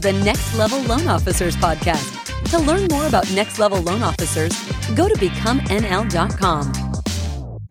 the Next Level Loan Officers Podcast. To learn more about Next Level Loan Officers, go to becomenl.com.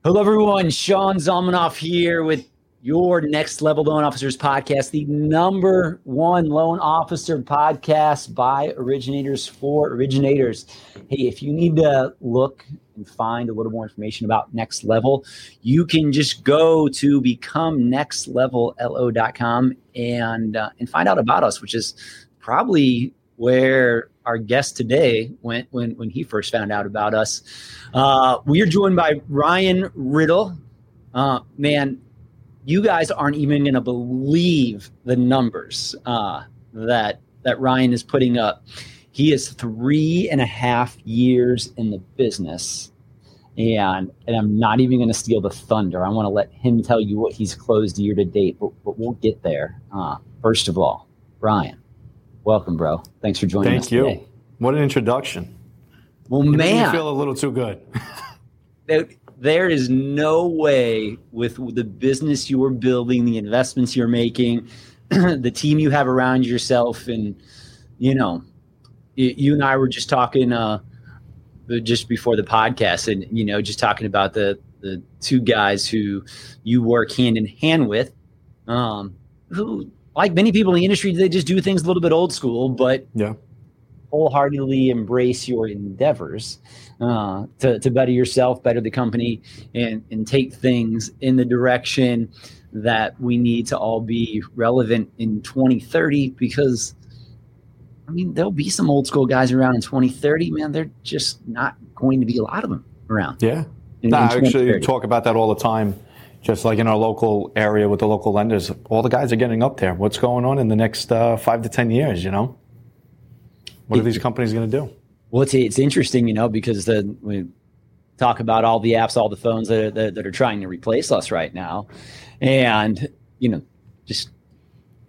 Hello, everyone. Sean Zalmanoff here with your Next Level Loan Officers Podcast, the number one loan officer podcast by originators for originators. Hey, if you need to look and find a little more information about Next Level, you can just go to becomenextlevel.com and uh, and find out about us, which is probably where our guest today went when when he first found out about us. Uh, we are joined by Ryan Riddle. Uh, man, you guys aren't even going to believe the numbers uh, that that Ryan is putting up. He is three and a half years in the business, and and I'm not even going to steal the thunder. I want to let him tell you what he's closed year to date, but, but we'll get there. Uh, first of all, Ryan, welcome, bro. Thanks for joining Thank us. Thank you. Today. What an introduction. Well, me man, feel a little too good. there, is no way with the business you're building, the investments you're making, the team you have around yourself, and you know, you and I were just talking uh, just before the podcast, and you know, just talking about the the two guys who you work hand in hand with, um, who like many people in the industry, they just do things a little bit old school, but yeah. Wholeheartedly embrace your endeavors uh, to, to better yourself, better the company, and, and take things in the direction that we need to all be relevant in 2030 because I mean there'll be some old school guys around in 2030 man they're just not going to be a lot of them around Yeah. in- No, in I actually talk about that all the time. Just like in our local area with the local lenders, all the guys are getting up there. What's going on in the next uh, five to 10 years, you know? What are these companies going to do? Well, it's, it's interesting, you know, because the, we talk about all the apps, all the phones that are, that, that are trying to replace us right now. And, you know, just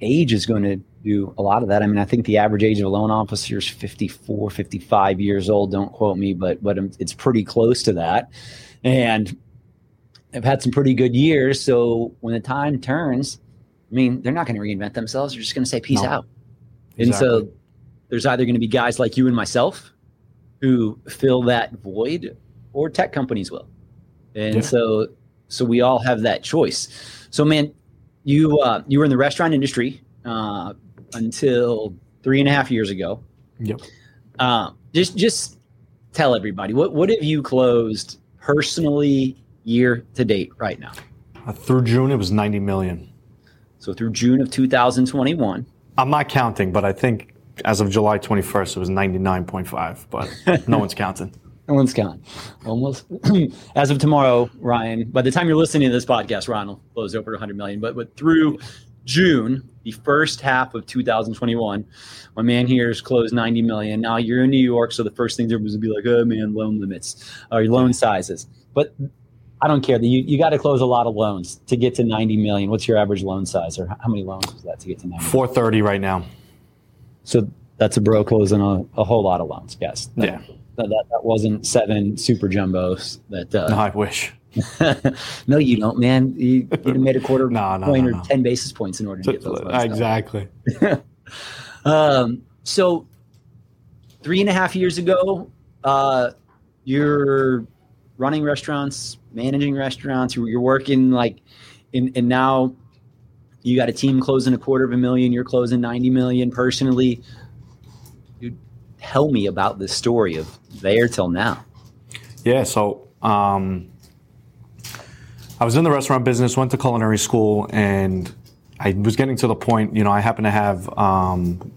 age is going to do a lot of that. I mean, I think the average age of a loan officer is 54, 55 years old. Don't quote me, but, but it's pretty close to that. And I've had some pretty good years. So when the time turns, I mean, they're not going to reinvent themselves. They're just going to say, peace No. out. And so there's either going to be guys like you and myself who fill that void or tech companies will. And Yeah. so so we all have that choice. So man, you uh, you were in the restaurant industry uh, until three and a half years ago. Yep. Uh, just just tell everybody what what have you closed personally year to date right now? Uh, through June, it was 90 million. So through June of 2021. I'm not counting, but I think as of July 21st, it was 99.5, but no one's counting. No one's gone. Almost. As of tomorrow, Ryan, by the time you're listening to this podcast, Ryan will close over 100 million. But, but through June, the first half of 2021, my man here has closed 90 million. Now you're in New York, so the first thing there was to be like, oh man, loan limits or loan sizes. But I don't care. You, you got to close a lot of loans to get to 90 million. What's your average loan size or how many loans was that to get to 90? 430 right now. So that's a bro closing a, a whole lot of loans, Yes. That, Yeah. That, that, that wasn't seven super jumbos. That uh, No, I wish. no, you don't, man. You, you'd made a quarter No, no, point no, or ten basis points in order to get those loans. Exactly. Um, so three and a half years ago, uh, you're running restaurants, managing restaurants. You're, you're working like, and and now you got a team closing a quarter of a million. You're closing ninety million personally. Tell me about this story of there till now. Yeah, so um, I was in the restaurant business, went to culinary school, and I was getting to the point, you know, I happened to have, um,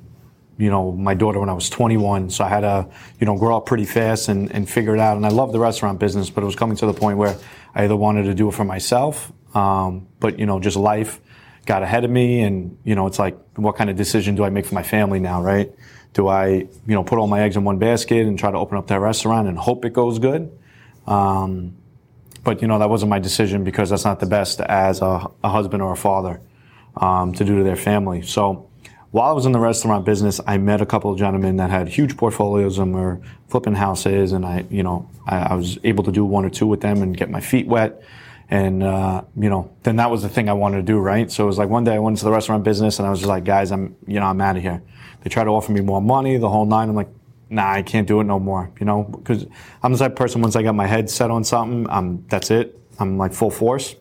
you know, my daughter when I was 21, so I had to, you know, grow up pretty fast and, and figure it out. And I love the restaurant business, but it was coming to the point where I either wanted to do it for myself, um, but, you know, just life got ahead of me, and, you know, it's like, what kind of decision do I make for my family now, right? Do I, you know, put all my eggs in one basket and try to open up that restaurant and hope it goes good? Um, but you know that wasn't my decision because that's not the best as a, a husband or a father um, to do to their family. So while I was in the restaurant business, I met a couple of gentlemen that had huge portfolios and were flipping houses, and I, you know, I, I was able to do one or two with them and get my feet wet. And, uh, you know, then that was the thing I wanted to do, right? So it was like one day I went into the restaurant business and I was just like, guys, I'm, you know, I'm out of here. They tried to offer me more money, the whole nine. I'm like, nah, I can't do it no more, you know, because I'm the type of person, once I got my head set on something, um, that's it. I'm like full force.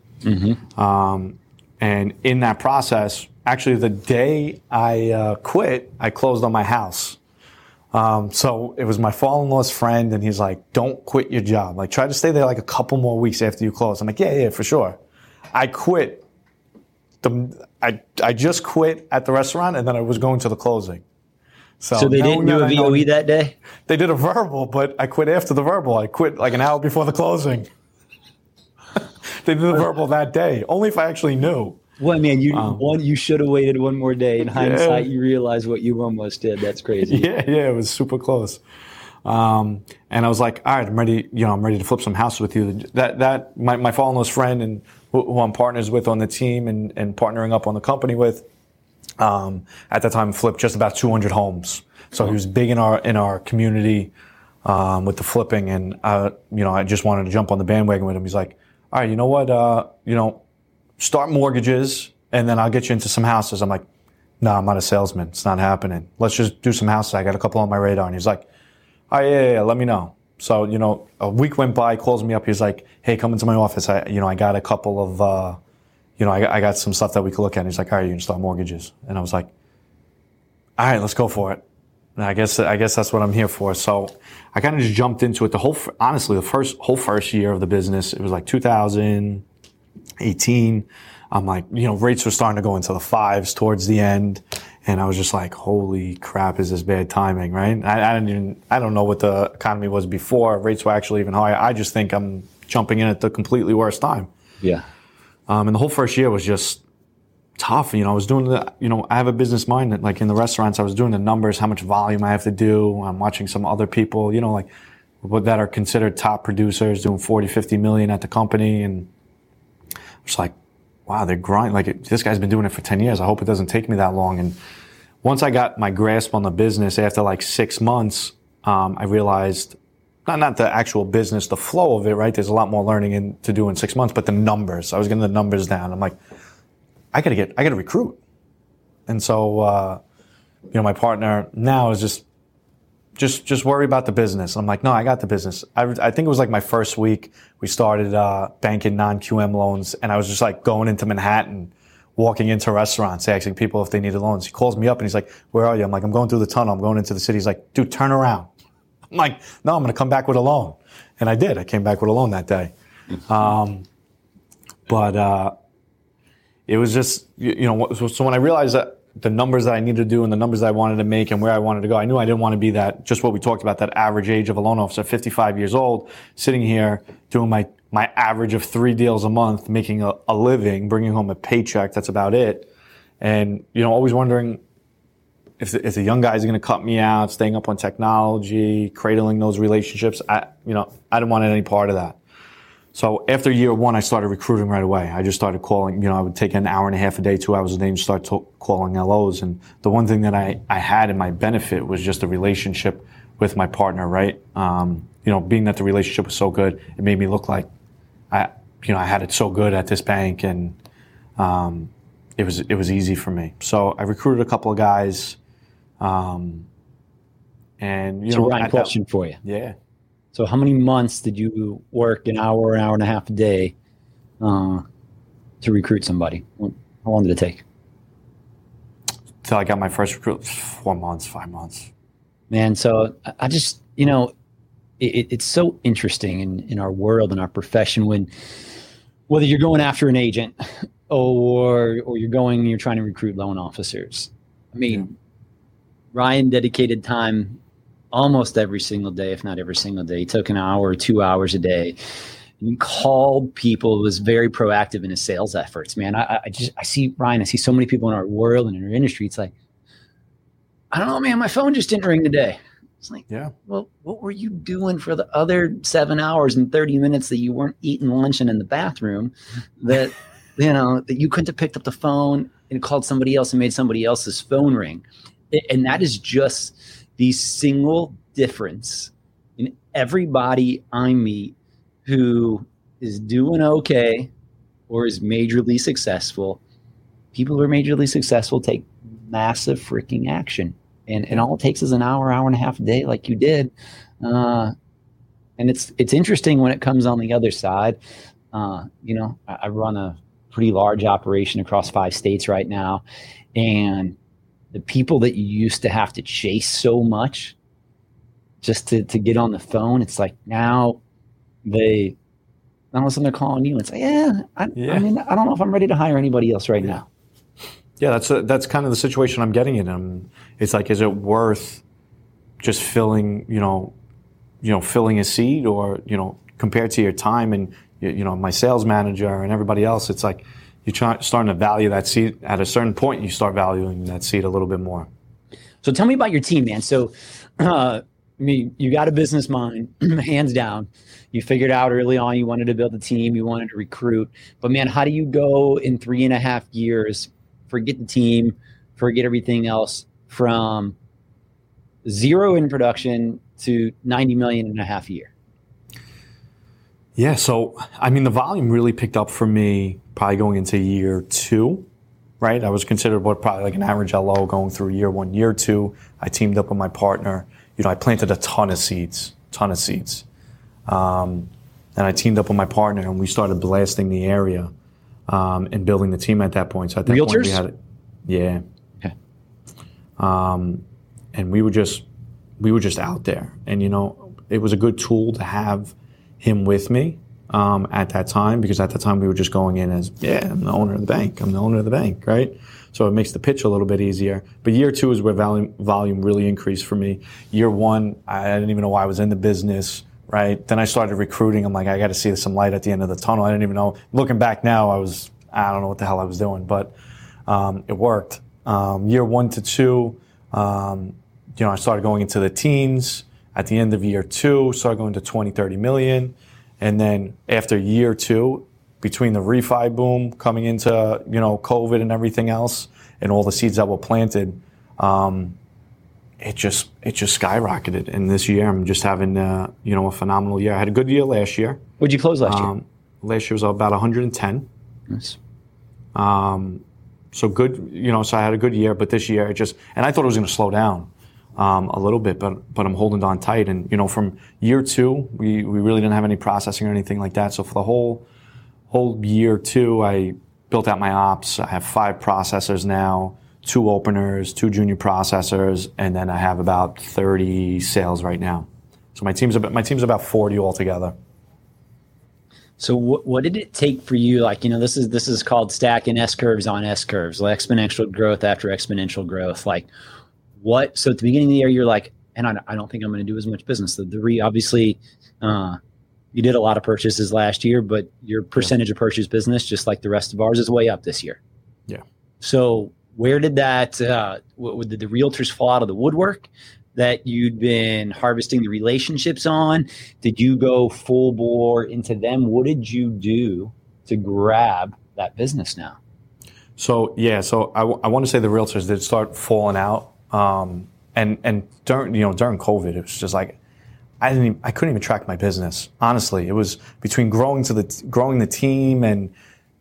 Um, and in that process, actually, the day I uh, quit, I closed on my house. Um, so it was my father-in-law's friend, and he's like, "Don't quit your job. Like, try to stay there like a couple more weeks after you close." I'm like, "Yeah, yeah, for sure." I quit. The I I just quit at the restaurant, and then I was going to the closing. So, So they didn't do a VOE that day. They did a verbal, but I quit after the verbal. I quit like an hour before the closing. they did the verbal that day. Only if I actually knew. Well, man, you one you should have waited one more day. In hindsight, you realize what you almost did. That's crazy. Yeah, yeah, it was super close. Um, and I was like, all right, I'm ready. You know, I'm ready to flip some houses with you. That that my my father-in-law's friend and who, who I'm partners with on the team and and partnering up on the company with. Um, at that time, flipped just about 200 homes. So he was big in our in our community um, with the flipping, and uh, you know, I just wanted to jump on the bandwagon with him. He's like, all right, you know what? Uh, you know, start mortgages, and then I'll get you into some houses. I'm like, no, I'm not a salesman. It's not happening. Let's just do some houses. I got a couple on my radar. And he's like, oh, yeah, yeah, yeah, let me know. So, you know, a week went by, calls me up. He's like, hey, come into my office. I, you know, I got a couple of, uh, you know, I, got- I got some stuff that we could look at. And he's like, all right, you can start mortgages. And I was like, all right, let's go for it. And I guess, I guess that's what I'm here for. So I kind of just jumped into it. The whole, honestly, the first, whole first year of the business, it was like 2000, 18. I'm like, you know, rates were starting to go into the fives towards the end. And I was just like, holy crap, is this bad timing, right? I, I didn't even, I don't know what the economy was before. Rates were actually even higher. I just think I'm jumping in at the completely worst time. Yeah. Um, and the whole first year was just tough. You know, I was doing the, you know, I have a business mind that like in the restaurants, I was doing the numbers, how much volume I have to do. I'm watching some other people, you know, like what that are considered top producers doing 40, 50 million at the company. And it's like, wow, they're grinding. Like it, this guy's been doing it for 10 years. I hope it doesn't take me that long. And once I got my grasp on the business after like six months, um, I realized not, not the actual business, the flow of it, right? There's a lot more learning in, to do in six months, but the numbers, I was getting the numbers down. I'm like, I gotta get, I gotta recruit. And so, uh, you know, my partner now is just, just, just worry about the business. I'm like, no, I got the business. I, I think it was like my first week. We started, uh, banking non-QM loans and I was just like going into Manhattan, walking into restaurants, asking people if they needed loans. He calls me up and he's like, where are you? I'm like, I'm going through the tunnel. I'm going into the city. He's like, dude, turn around. I'm like, no, I'm going to come back with a loan. And I did. I came back with a loan that day. Um, but, uh, it was just, you, you know, so when I realized that the numbers that I needed to do and the numbers that I wanted to make and where I wanted to go, I knew I didn't want to be that, just what we talked about, that average age of a loan officer, 55 years old, sitting here doing my, my average of three deals a month, making a, a living, bringing home a paycheck. That's about it. And, you know, always wondering, if the, if the young guys are going to cut me out, staying up on technology, cradling those relationships, I, you know, I didn't want any part of that. So after year one, I started recruiting right away. I just started calling, you know, I would take an hour and a half a day, two hours a day and start to- calling LOs. And the one thing that I, I had in my benefit was just the relationship with my partner, right? Um, you know, being that the relationship was so good, it made me look like I, you know, I had it so good at this bank and, um, it was, it was easy for me. So I recruited a couple of guys. Um, and, you So know, at that- question for you. yeah. So how many months did you work an hour, an hour and a half a day uh, to recruit somebody? How long did it take? Till I got my first recruit, four months, five months. Man, so I- just, you know, it, it's so interesting in, in our world and our profession when whether you're going after an agent or or you're going and you're trying to recruit loan officers. I mean, Ryan dedicated time almost every single day, if not every single day. He took an hour or two hours a day. And he called people, was very proactive in his sales efforts. Man, I, I just I see Ryan, I see so many people in our world and in our industry. It's like, I don't know, man, my phone just didn't ring today. It's like, Yeah. well, what were you doing for the other seven hours and 30 minutes that you weren't eating lunch and in the bathroom that, you know, that you couldn't have picked up the phone and called somebody else and made somebody else's phone ring? And that is just the single difference in everybody I meet who is doing okay or is majorly successful, people who are majorly successful take massive freaking action. And, and all it takes is an hour, hour and a half a day, like you did. Uh, and it's it's interesting when it comes on the other side. Uh, you know, I, I run a pretty large operation across five states right now, and the people that you used to have to chase so much just to, to get on the phone, it's like now they all of a sudden they're calling you and say, yeah I, yeah. I mean, I don't know if I'm ready to hire anybody else right now. Yeah, that's a, that's kind of the situation I'm getting in. I'm, it's like, is it worth just filling, you know, you know, filling a seat, or you know, compared to your time and you know, my sales manager and everybody else, it's like you're trying, starting to value that seat at a certain point. You start valuing that seat a little bit more. So tell me about your team, man. So, uh, I mean, you got a business mind, hands down. You figured out early on you wanted to build a team, you wanted to recruit. But man, how do you go in three and a half years, forget the team, forget everything else, from zero in production to 90 million in a half a year? Yeah, so I mean, the volume really picked up for me probably going into year two, right? I was considered what probably like an average LO going through year one, year two. I teamed up with my partner. You know, I planted a ton of seeds, ton of seeds. Um, and I teamed up with my partner and we started blasting the area um, and building the team at that point. So at that Realtors? point, we had it. Yeah. Okay. Um, and we were just we were just out there, and you know, it was a good tool to have him with me um, at that time because at the time we were just going in as yeah, I'm the owner of the bank. I'm the owner of the bank, right? So it makes the pitch a little bit easier. But year two is where volume, volume really increased for me. Year one, I didn't even know why I was in the business right? Then I started recruiting. I'm like, I got to see some light at the end of the tunnel. I didn't even know. Looking back now, I was, I don't know what the hell I was doing, but um, it worked. Um, year one to two, um, you know, I started going into the teens. At the end of year two, started going to 20, 30 million. And then after year two, between the refi boom coming into, you know, COVID and everything else, and all the seeds that were planted, um, it just it just skyrocketed. And this year, I'm just having uh, you know a phenomenal year. I had a good year last year. What'd you close last um, year? Last year was about 110. Nice. Um, so good, you know. So I had a good year, but this year it just and I thought it was going to slow down um, a little bit, but but I'm holding on tight. And you know, from year two, we we really didn't have any processing or anything like that. So for the whole whole year two, I built out my ops. I have five processors now two openers, two junior processors, and then I have about 30 sales right now. So my team's about my team's about 40 altogether. So what, what did it take for you? Like, you know, this is this is called stacking S curves on S curves, like exponential growth after exponential growth. Like what so at the beginning of the year you're like, and I, I don't think I'm going to do as much business. The, the re obviously uh, you did a lot of purchases last year, but your percentage yeah. of purchase business, just like the rest of ours, is way up this year. Yeah. So where did that uh, w- did the realtors fall out of the woodwork that you'd been harvesting the relationships on did you go full bore into them what did you do to grab that business now so yeah so I, w- I want to say the realtors did start falling out um, and and during you know during covid it was just like I didn't even, I couldn't even track my business honestly it was between growing to the growing the team and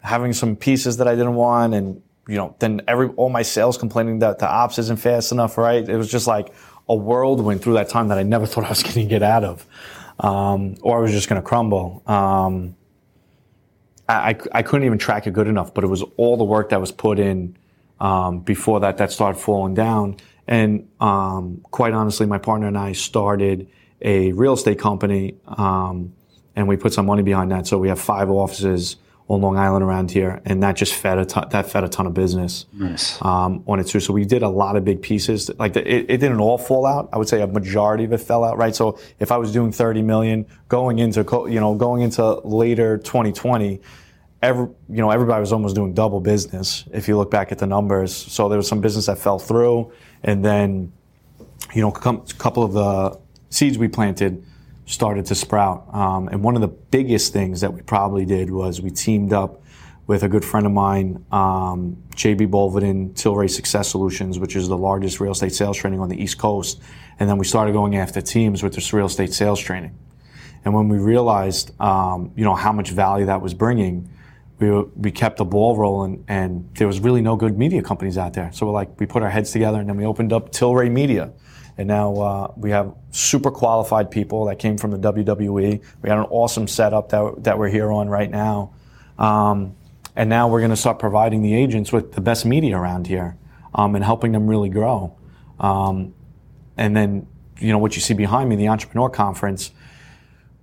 having some pieces that I didn't want and you know, then every all my sales complaining that the ops isn't fast enough, right? It was just like a whirlwind through that time that I never thought I was going to get out of, um, or I was just going to crumble. Um, I, I couldn't even track it good enough, but it was all the work that was put in um, before that that started falling down. And um, quite honestly, my partner and I started a real estate company, um, and we put some money behind that. So we have five offices on Long Island around here, and that just fed a ton, that fed a ton of business nice. um, on it too. So we did a lot of big pieces. Like the, it, it, didn't all fall out. I would say a majority of it fell out. Right. So if I was doing 30 million going into you know going into later 2020. Every, you know, everybody was almost doing double business if you look back at the numbers. So there was some business that fell through, and then, you know, a couple of the seeds we planted started to sprout. Um, and one of the biggest things that we probably did was we teamed up with a good friend of mine, um, JB Bolvedin, Tilray Success Solutions, which is the largest real estate sales training on the East Coast. And then we started going after teams with this real estate sales training. And when we realized, um, you know, how much value that was bringing, we, we kept the ball rolling and there was really no good media companies out there. So we're like, we put our heads together and then we opened up Tilray Media. And now uh, we have super qualified people that came from the WWE. We had an awesome setup that, that we're here on right now. Um, and now we're going to start providing the agents with the best media around here um, and helping them really grow. Um, and then, you know, what you see behind me, the Entrepreneur Conference,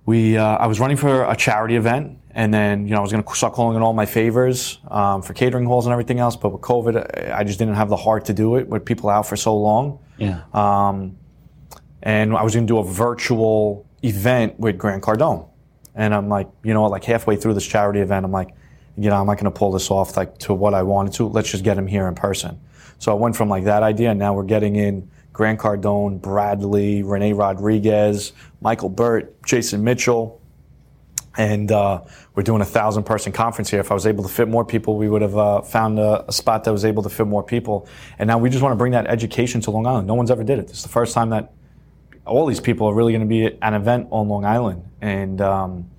we, uh, I was running for a charity event and then, you know, I was going to start calling in all my favors um, for catering halls and everything else. But with COVID, I just didn't have the heart to do it with people out for so long. Yeah. Um, and I was going to do a virtual event with Grant Cardone. And I'm like, you know, like halfway through this charity event, I'm like, you know, I'm not going to pull this off like to what I wanted to. Let's just get him here in person. So I went from like that idea, and now we're getting in Grant Cardone, Bradley, Renee Rodriguez, Michael Burt, Jason Mitchell and uh, we're doing a thousand person conference here. If I was able to fit more people, we would have uh, found a, a, spot that was able to fit more people. And now we just want to bring that education to Long Island. No one's ever did it. This is the first time that all these people are really going to be at an event on Long Island. And um,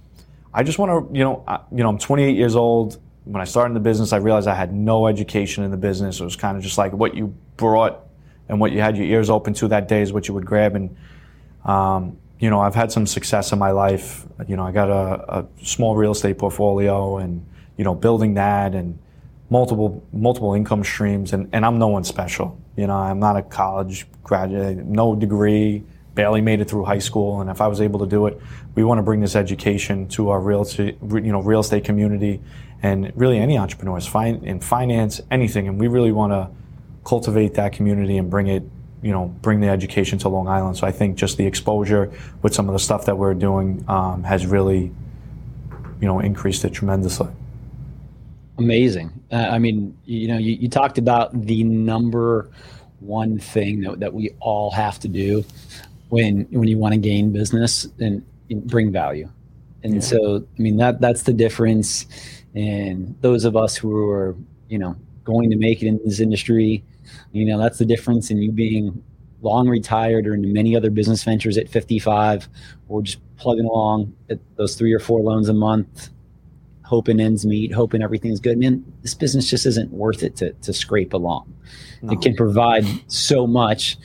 I just want to, you know, I, you know, I'm 28 years old. When I started in the business, I realized I had no education in the business. It was kind of just like what you brought and what you had your ears open to that day is what you would grab. And um, you know, I've had some success in my life. You know, I got a, a, small real estate portfolio and, you know, building that and multiple, multiple income streams. And, and I'm no one special. You know, I'm not a college graduate, no degree, barely made it through high school. And if I was able to do it, we want to bring this education to our real you know, real estate community and really any entrepreneurs in finance, anything. And we really want to cultivate that community and bring it you know, bring the education to Long Island. So I think just the exposure with some of the stuff that we're doing um, has really, you know, increased it tremendously. Amazing. Uh, I mean, you know, you, you, talked about the number one thing that, that we all have to do when when you want to gain business and, and bring value. And yeah. so, I mean, that that's the difference. And those of us who are, you know, going to make it in this industry you know, that's the difference in you being long retired or in many other business ventures at 55 or just plugging along at those three or four loans a month, hoping ends meet, hoping everything's good. Man, this business just isn't worth it to, to scrape along. No. It can provide so much.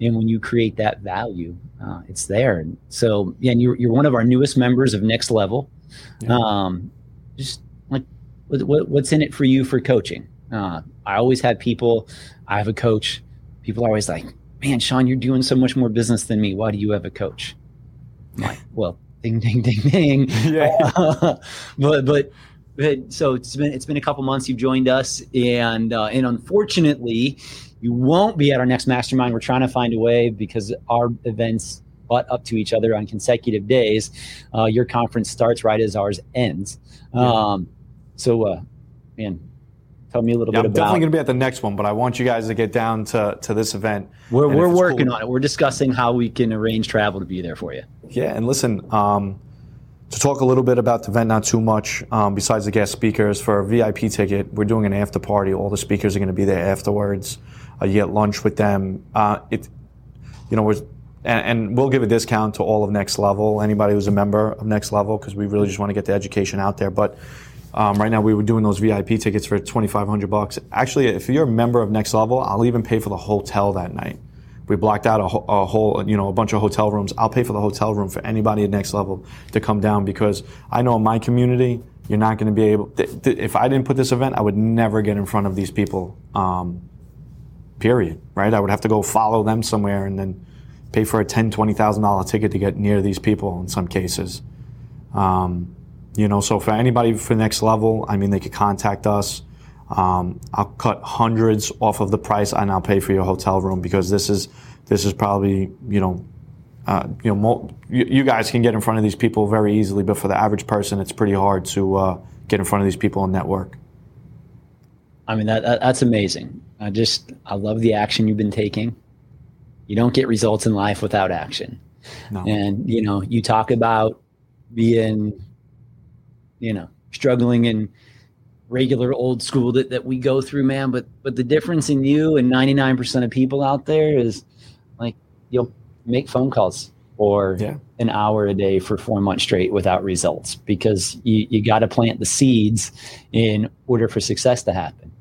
And when you create that value, uh, it's there. And so, yeah, and you're, you're one of our newest members of Next Level. Yeah. Um, just like, what, what's in it for you for coaching? Uh, I always had people I have a coach. People are always like, man, Sean, you're doing so much more business than me. Why do you have a coach? I'm like, well, ding, ding, ding, ding. Yeah. Uh, but, but, but, so it's been, it's been a couple months you've joined us and, uh, and unfortunately you won't be at our next mastermind. We're trying to find a way because our events butt up to each other on consecutive days. Uh, your conference starts right as ours ends. Um, so, uh, man, Tell me a little yeah, bit I'm about. definitely going to be at the next one, but I want you guys to get down to, to this event. We're, we're working cool, on it. We're discussing how we can arrange travel to be there for you. Yeah, and listen, um, to talk a little bit about the event, not too much, um, besides the guest speakers, for a VIP ticket, we're doing an after party. All the speakers are going to be there afterwards. Uh, you get lunch with them. Uh, it, you know, and, and, we'll give a discount to all of Next Level, anybody who's a member of Next Level, because we really just want to get the education out there. But um, right now, we were doing those VIP tickets for twenty five hundred bucks. Actually, if you're a member of Next Level, I'll even pay for the hotel that night. We blocked out a, a, whole, you know, a bunch of hotel rooms. I'll pay for the hotel room for anybody at Next Level to come down because I know in my community, you're not going to be able. Th- th- if I didn't put this event, I would never get in front of these people. Um, period. Right? I would have to go follow them somewhere and then pay for a ten, twenty thousand dollar ticket to get near these people in some cases. Um, you know, so for anybody for next level, I mean, they could contact us. Um, I'll cut hundreds off of the price, and I'll pay for your hotel room because this is this is probably you know, uh, you know, mo- you, you, guys can get in front of these people very easily, but for the average person, it's pretty hard to uh, get in front of these people and network. I mean, that, that that's amazing. I just I love the action you've been taking. You don't get results in life without action. No. And you know, you talk about being you know, struggling in regular old school that, that we go through, man. But but the difference in you and 99% of people out there is like you'll make phone calls. or Yeah. an hour a day for four months straight without results because you, you got to plant the seeds in order for success to happen.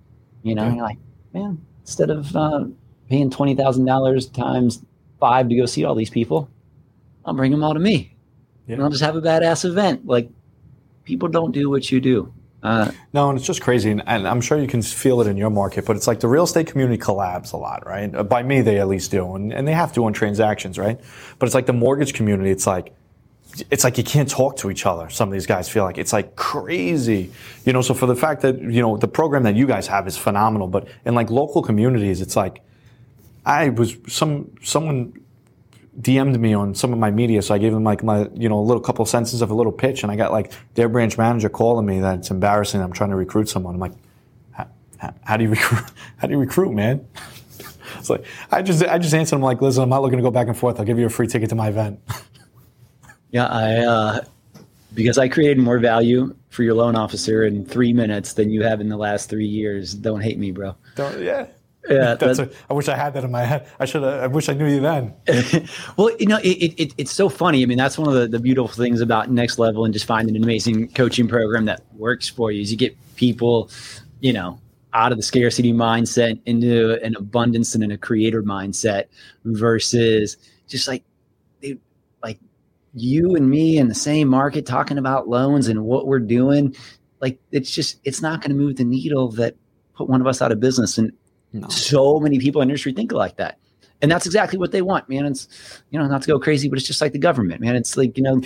You know, Yeah. you're like, man, instead of uh, paying $20,000 times five to go see all these people, I'll bring them all to me. Yeah. And I'll just have a badass event. Like, people don't do what you do. Uh, No, and it's just crazy, and, and I'm sure you can feel it in your market. But it's like the real estate community collabs a lot, right? Uh, By me, they at least do, and, and they have to on transactions, right? But it's like the mortgage community. It's like it's like you can't talk to each other. Some of these guys feel like it's like crazy, you know. So for the fact that you know the program that you guys have is phenomenal, but in like local communities, it's like I was some someone DM'd me on some of my media, so I gave them like my you know a little couple sentences of a little pitch, and I got like their branch manager calling me that it's embarrassing. I'm trying to recruit someone. I'm like, how, do you recruit? How do you recruit, man? It's like I just I just answered him like, listen, I'm not looking to go back and forth. I'll give you a free ticket to my event. Yeah, I uh, because I created more value for your loan officer in three minutes than you have in the last three years. Don't hate me, bro. Don't- yeah. Yeah, That's that- a, I wish I had that in my head. I should. I wish I knew you then. well, you know, it, it, it, it's so funny. I mean, that's one of the, the beautiful things about Next Level and just finding an amazing coaching program that works for you is you get people, you know, out of the scarcity mindset into an abundance and in a creator mindset versus just like, they, like you and me in the same market talking about loans and what we're doing. Like, it's just, it's not going to move the needle that put one of us out of business. And No. so many people in the industry think like that. And that's exactly what they want man. It's you know not to go crazy but it's just like the government man. It's like you know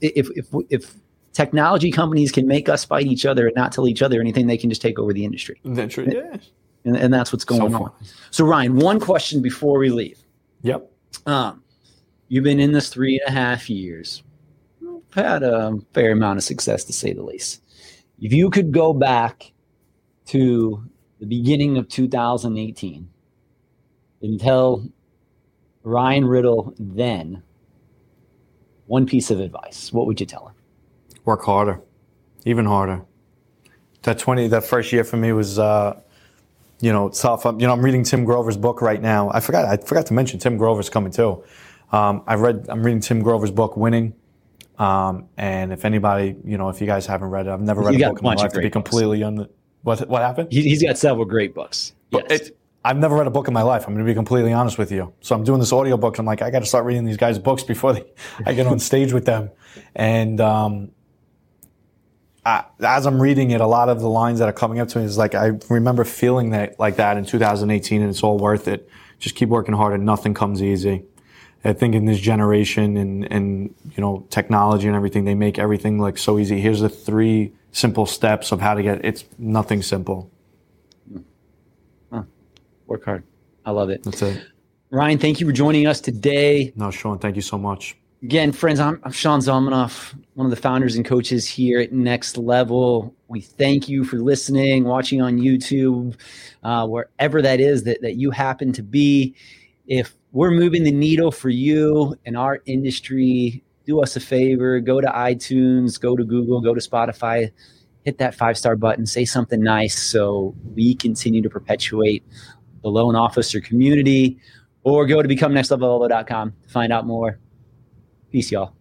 if if if technology companies can make us fight each other and not tell each other anything they can just take over the industry. That's true. Yeah. and, and that's what's going So on. so ryan one question before we leave. Yep. um, you've been in this three and a half years. Had a fair amount of success to say the least. If you could go back to the beginning of 2018 until Ryan Riddle then one piece of advice, what would you tell him? Work harder, even harder. That twenty, that first year for me was, uh, you know, tough. I'm, you know, I'm reading Tim Grover's book right now. I forgot. I forgot to mention Tim Grover's coming too. Um, I read. I'm reading Tim Grover's book, Winning. Um, and if anybody, you know, if you guys haven't read it, I've never read You a book in my life to be completely on what what happened. He, he's got several great books. Yes. It, I've never read a book in my life. I'm going to be completely honest with you. So I'm doing this audio book. I'm like, I got to start reading these guys' books before they, I get on stage with them. And um, I, as I'm reading it, a lot of the lines that are coming up to me is like, I remember feeling that like that in 2018, and it's all worth it. Just keep working hard, and nothing comes easy. I think in this generation and and you know technology and everything, they make everything like so easy. Here's the three simple steps of how to get. It's nothing simple. Work hard. I love it. That's it. Ryan, thank you for joining us today. No, Sean, thank you so much. Again, friends, I'm, I'm Sean Zalmanoff, one of the founders and coaches here at Next Level. We thank you for listening, watching on YouTube, uh, wherever that is that, that you happen to be. If we're moving the needle for you and our industry, do us a favor go to iTunes, go to Google, go to Spotify, hit that five star button, say something nice so we continue to perpetuate the loan officer community, or go to becomenextlevel.com to find out more. Peace, y'all.